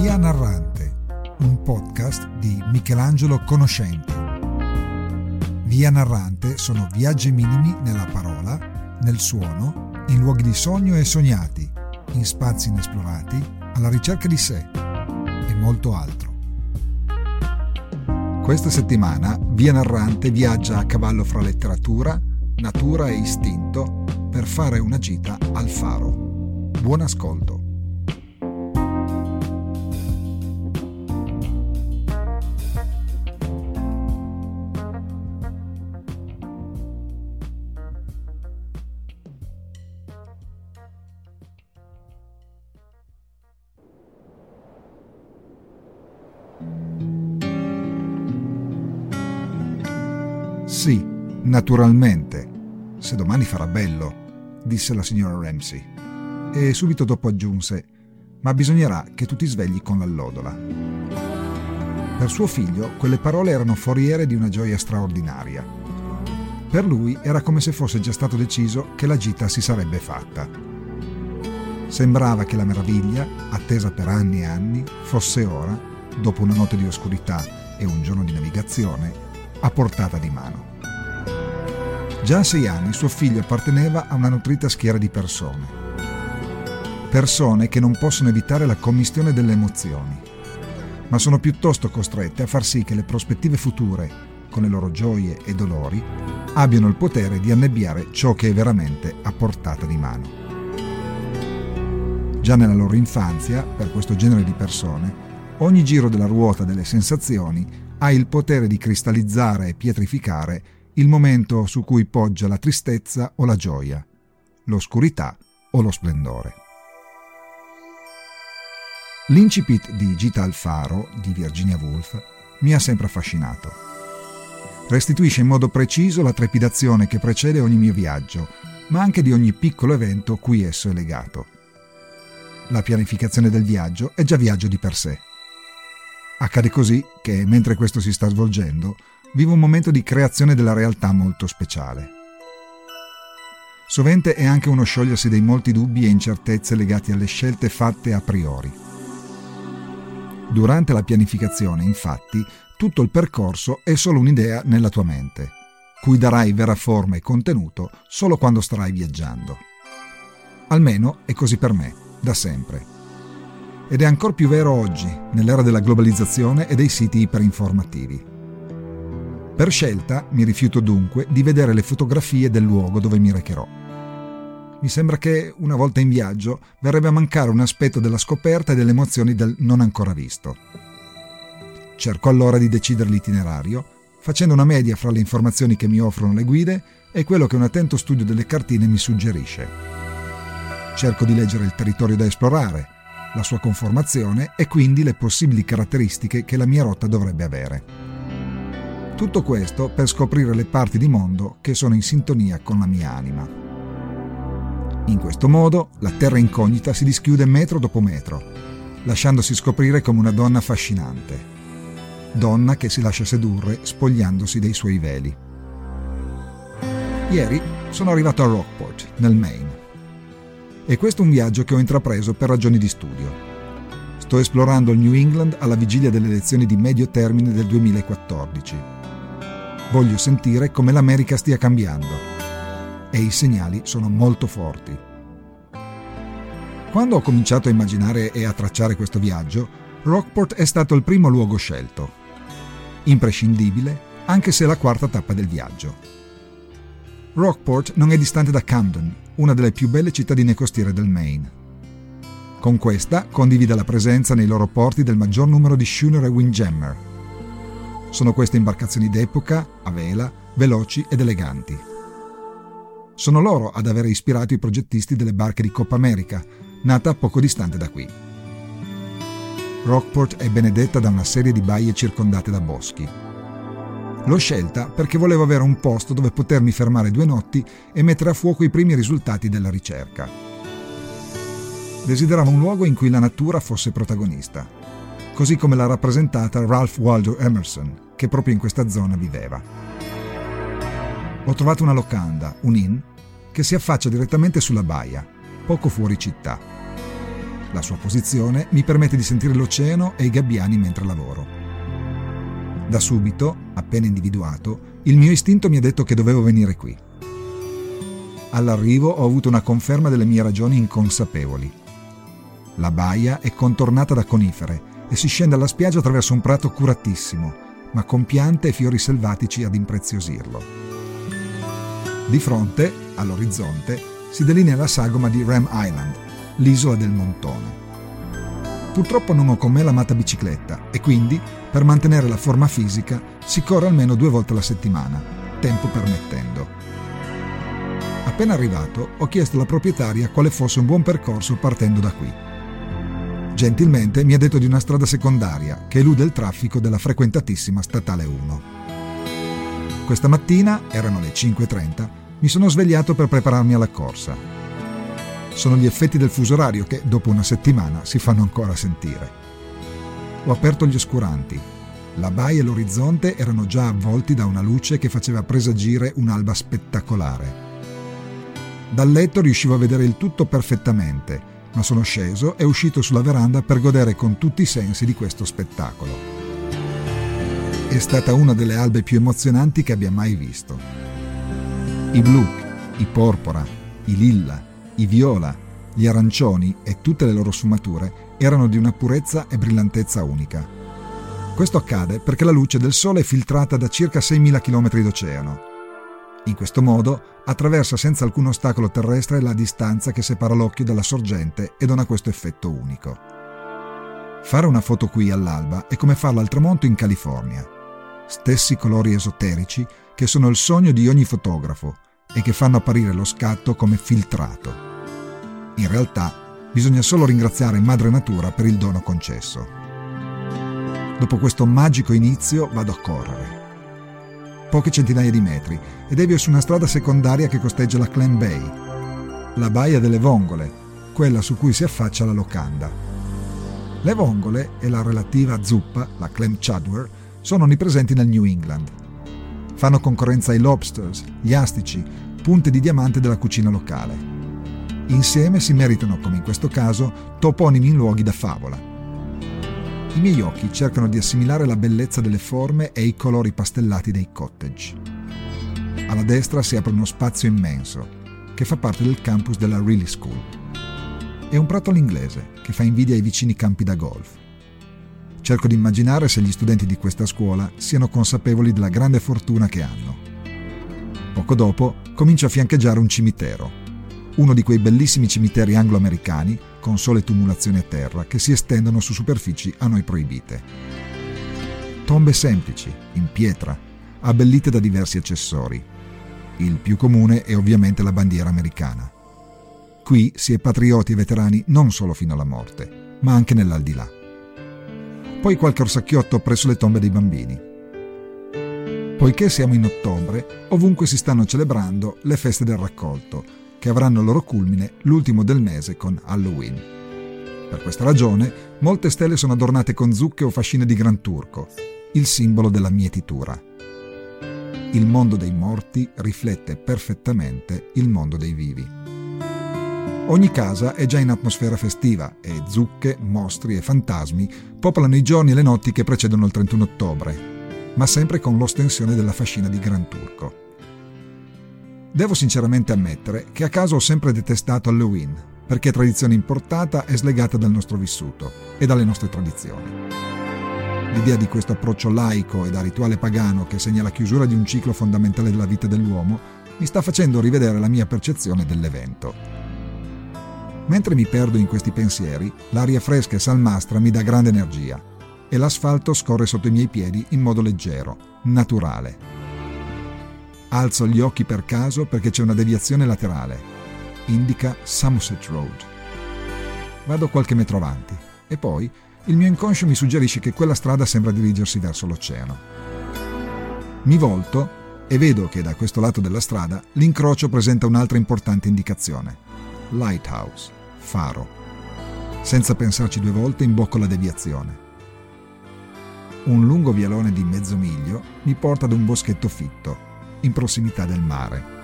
Via Narrante, un podcast di Michelangelo Conoscenti. Via Narrante sono viaggi minimi nella parola, nel suono, in luoghi di sogno e sognati, in spazi inesplorati, alla ricerca di sé e molto altro. Questa settimana Via Narrante viaggia a cavallo fra letteratura, natura e istinto per fare una gita al faro. Buon ascolto. Sì, naturalmente, se domani farà bello, disse la signora Ramsey. E subito dopo aggiunse, ma bisognerà che tu ti svegli con l'allodola. Per suo figlio quelle parole erano foriere di una gioia straordinaria. Per lui era come se fosse già stato deciso che la gita si sarebbe fatta. Sembrava che la meraviglia, attesa per anni e anni, fosse ora, dopo una notte di oscurità e un giorno di navigazione, a portata di mano. Già a sei anni suo figlio apparteneva a una nutrita schiera di persone. Persone che non possono evitare la commistione delle emozioni, ma sono piuttosto costrette a far sì che le prospettive future, con le loro gioie e dolori, abbiano il potere di annebbiare ciò che è veramente a portata di mano. Già nella loro infanzia, per questo genere di persone, ogni giro della ruota delle sensazioni ha il potere di cristallizzare e pietrificare il momento su cui poggia la tristezza o la gioia, l'oscurità o lo splendore. L'incipit di Gita al faro di Virginia Woolf mi ha sempre affascinato. Restituisce in modo preciso la trepidazione che precede ogni mio viaggio, ma anche di ogni piccolo evento cui esso è legato. La pianificazione del viaggio è già viaggio di per sé. Accade così che, mentre questo si sta svolgendo, vivo un momento di creazione della realtà molto speciale. Sovente è anche uno sciogliersi dei molti dubbi e incertezze legati alle scelte fatte a priori. Durante la pianificazione, infatti, tutto il percorso è solo un'idea nella tua mente, cui darai vera forma e contenuto solo quando starai viaggiando. Almeno è così per me, da sempre ed è ancora più vero oggi, nell'era della globalizzazione e dei siti iperinformativi. Per scelta mi rifiuto dunque di vedere le fotografie del luogo dove mi recherò. Mi sembra che, una volta in viaggio, verrebbe a mancare un aspetto della scoperta e delle emozioni del non ancora visto. Cerco allora di decidere l'itinerario, facendo una media fra le informazioni che mi offrono le guide e quello che un attento studio delle cartine mi suggerisce. Cerco di leggere il territorio da esplorare, la sua conformazione e quindi le possibili caratteristiche che la mia rotta dovrebbe avere. Tutto questo per scoprire le parti di mondo che sono in sintonia con la mia anima. In questo modo la terra incognita si dischiude metro dopo metro, lasciandosi scoprire come una donna affascinante. Donna che si lascia sedurre spogliandosi dei suoi veli. Ieri sono arrivato a Rockport, nel Maine e questo è un viaggio che ho intrapreso per ragioni di studio. Sto esplorando il New England alla vigilia delle elezioni di medio termine del 2014. Voglio sentire come l'America stia cambiando e i segnali sono molto forti. Quando ho cominciato a immaginare e a tracciare questo viaggio, Rockport è stato il primo luogo scelto. Imprescindibile, anche se è la quarta tappa del viaggio. Rockport non è distante da Camden, una delle più belle cittadine costiere del Maine. Con questa condivide la presenza nei loro porti del maggior numero di schooner e windjammer. Sono queste imbarcazioni d'epoca, a vela, veloci ed eleganti. Sono loro ad aver ispirato i progettisti delle barche di Coppa America, nata poco distante da qui. Rockport è benedetta da una serie di baie circondate da boschi, L'ho scelta perché volevo avere un posto dove potermi fermare due notti e mettere a fuoco i primi risultati della ricerca. Desideravo un luogo in cui la natura fosse protagonista, così come l'ha rappresentata Ralph Waldo Emerson, che proprio in questa zona viveva. Ho trovato una locanda, un inn, che si affaccia direttamente sulla baia, poco fuori città. La sua posizione mi permette di sentire l'oceano e i gabbiani mentre lavoro. Da subito, appena individuato, il mio istinto mi ha detto che dovevo venire qui. All'arrivo ho avuto una conferma delle mie ragioni inconsapevoli. La baia è contornata da conifere e si scende alla spiaggia attraverso un prato curatissimo, ma con piante e fiori selvatici ad impreziosirlo. Di fronte, all'orizzonte, si delinea la sagoma di Ram Island, l'isola del montone. Purtroppo non ho con me l'amata bicicletta e quindi, per mantenere la forma fisica, si corre almeno due volte alla settimana, tempo permettendo. Appena arrivato, ho chiesto alla proprietaria quale fosse un buon percorso partendo da qui. Gentilmente mi ha detto di una strada secondaria che elude il traffico della frequentatissima Statale 1. Questa mattina, erano le 5.30, mi sono svegliato per prepararmi alla corsa. Sono gli effetti del fuso orario che, dopo una settimana, si fanno ancora sentire. Ho aperto gli oscuranti. La baia e l'orizzonte erano già avvolti da una luce che faceva presagire un'alba spettacolare. Dal letto riuscivo a vedere il tutto perfettamente, ma sono sceso e uscito sulla veranda per godere con tutti i sensi di questo spettacolo. È stata una delle albe più emozionanti che abbia mai visto. I blu, i porpora, i lilla, i viola, gli arancioni e tutte le loro sfumature erano di una purezza e brillantezza unica. Questo accade perché la luce del Sole è filtrata da circa 6.000 km d'oceano. In questo modo attraversa senza alcun ostacolo terrestre la distanza che separa l'occhio dalla sorgente e dona questo effetto unico. Fare una foto qui all'alba è come farla al tramonto in California. Stessi colori esoterici che sono il sogno di ogni fotografo e che fanno apparire lo scatto come filtrato. In realtà bisogna solo ringraziare Madre Natura per il dono concesso. Dopo questo magico inizio vado a correre. Poche centinaia di metri ed evio su una strada secondaria che costeggia la Clam Bay, la baia delle Vongole, quella su cui si affaccia la locanda. Le vongole e la relativa zuppa, la clam chudder, sono onnipresenti nel New England. Fanno concorrenza ai lobsters, gli astici, punte di diamante della cucina locale. Insieme si meritano, come in questo caso, toponimi in luoghi da favola. I miei occhi cercano di assimilare la bellezza delle forme e i colori pastellati dei cottage. Alla destra si apre uno spazio immenso, che fa parte del campus della Reilly School. È un prato all'inglese, che fa invidia ai vicini campi da golf. Cerco di immaginare se gli studenti di questa scuola siano consapevoli della grande fortuna che hanno. Poco dopo comincio a fiancheggiare un cimitero, uno di quei bellissimi cimiteri anglo-americani con sole tumulazioni a terra che si estendono su superfici a noi proibite. Tombe semplici, in pietra, abbellite da diversi accessori. Il più comune è ovviamente la bandiera americana. Qui si è patrioti e veterani non solo fino alla morte, ma anche nell'aldilà. Poi qualche orsacchiotto presso le tombe dei bambini. Poiché siamo in ottobre, ovunque si stanno celebrando le feste del raccolto, che avranno il loro culmine l'ultimo del mese con Halloween. Per questa ragione, molte stelle sono adornate con zucche o fascine di Gran Turco, il simbolo della mietitura. Il mondo dei morti riflette perfettamente il mondo dei vivi. Ogni casa è già in atmosfera festiva e zucche, mostri e fantasmi popolano i giorni e le notti che precedono il 31 ottobre, ma sempre con l'ostensione della fascina di Gran Turco. Devo sinceramente ammettere che a caso ho sempre detestato Halloween, perché è tradizione importata e slegata dal nostro vissuto e dalle nostre tradizioni. L'idea di questo approccio laico e da rituale pagano che segna la chiusura di un ciclo fondamentale della vita dell'uomo mi sta facendo rivedere la mia percezione dell'evento. Mentre mi perdo in questi pensieri, l'aria fresca e salmastra mi dà grande energia e l'asfalto scorre sotto i miei piedi in modo leggero, naturale. Alzo gli occhi per caso perché c'è una deviazione laterale. Indica Somerset Road. Vado qualche metro avanti e poi il mio inconscio mi suggerisce che quella strada sembra dirigersi verso l'oceano. Mi volto e vedo che da questo lato della strada l'incrocio presenta un'altra importante indicazione. Lighthouse, faro. Senza pensarci due volte imbocco la deviazione. Un lungo vialone di mezzo miglio mi porta ad un boschetto fitto in prossimità del mare.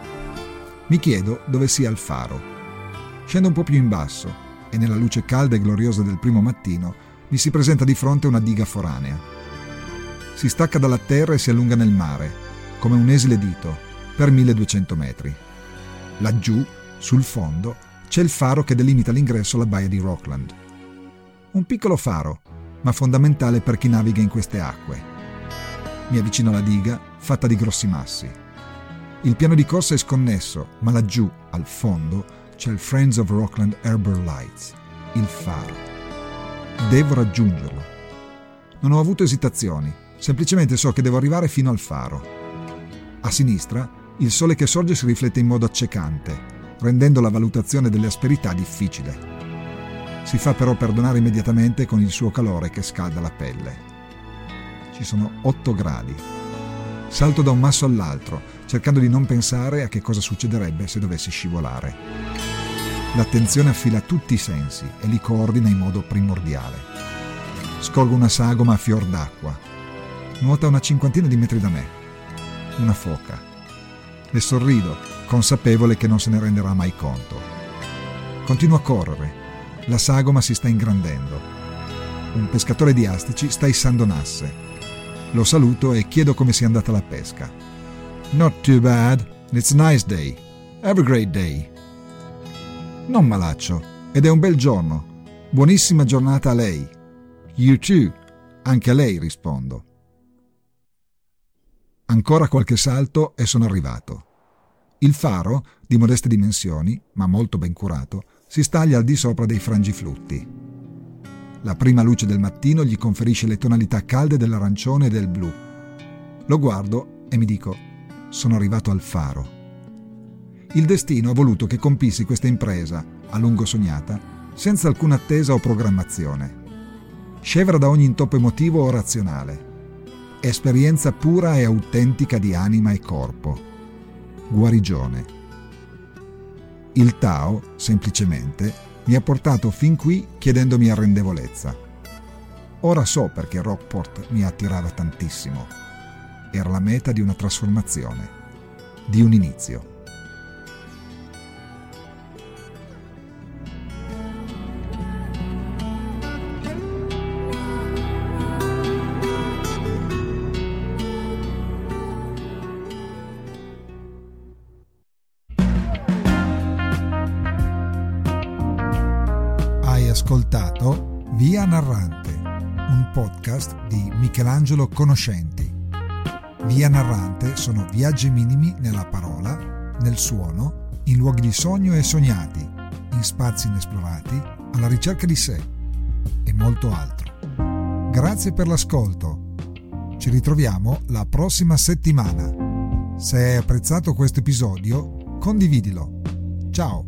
Mi chiedo dove sia il faro. Scendo un po' più in basso e nella luce calda e gloriosa del primo mattino mi si presenta di fronte una diga foranea. Si stacca dalla terra e si allunga nel mare, come un esile dito, per 1200 metri. Laggiù, sul fondo, c'è il faro che delimita l'ingresso alla baia di Rockland. Un piccolo faro, ma fondamentale per chi naviga in queste acque. Mi avvicino alla diga, fatta di grossi massi. Il piano di corsa è sconnesso, ma laggiù, al fondo, c'è il Friends of Rockland Harbour Lights, il faro. Devo raggiungerlo. Non ho avuto esitazioni, semplicemente so che devo arrivare fino al faro. A sinistra, il sole che sorge si riflette in modo accecante, rendendo la valutazione delle asperità difficile. Si fa però perdonare immediatamente con il suo calore che scalda la pelle. Ci sono 8 gradi. Salto da un masso all'altro, cercando di non pensare a che cosa succederebbe se dovessi scivolare. L'attenzione affila tutti i sensi e li coordina in modo primordiale. Scolgo una sagoma a fior d'acqua. Nuota una cinquantina di metri da me. Una foca. Le sorrido, consapevole che non se ne renderà mai conto. Continuo a correre. La sagoma si sta ingrandendo. Un pescatore di astici sta issando nasse. Lo saluto e chiedo come sia andata la pesca. Not too bad. It's a nice day. Have a great day. Non malaccio. Ed è un bel giorno. Buonissima giornata a lei. You too. Anche a lei rispondo. Ancora qualche salto e sono arrivato. Il faro, di modeste dimensioni, ma molto ben curato, si staglia al di sopra dei frangiflutti. La prima luce del mattino gli conferisce le tonalità calde dell'arancione e del blu. Lo guardo e mi dico, sono arrivato al faro. Il destino ha voluto che compissi questa impresa, a lungo sognata, senza alcuna attesa o programmazione. Scevra da ogni intoppo emotivo o razionale. Esperienza pura e autentica di anima e corpo. Guarigione. Il Tao, semplicemente, mi ha portato fin qui chiedendomi arrendevolezza. Ora so perché Rockport mi attirava tantissimo. Era la meta di una trasformazione, di un inizio. ascoltato Via Narrante, un podcast di Michelangelo Conoscenti. Via Narrante sono viaggi minimi nella parola, nel suono, in luoghi di sogno e sognati, in spazi inesplorati, alla ricerca di sé e molto altro. Grazie per l'ascolto. Ci ritroviamo la prossima settimana. Se hai apprezzato questo episodio, condividilo. Ciao!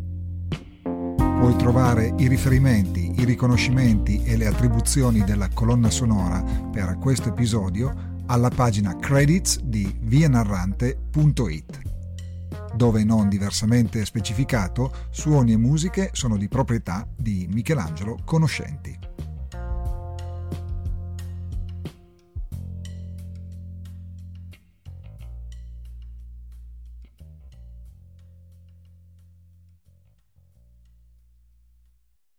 Puoi trovare i riferimenti, i riconoscimenti e le attribuzioni della colonna sonora per questo episodio alla pagina credits di vianarrante.it, dove non diversamente specificato suoni e musiche sono di proprietà di Michelangelo Conoscenti.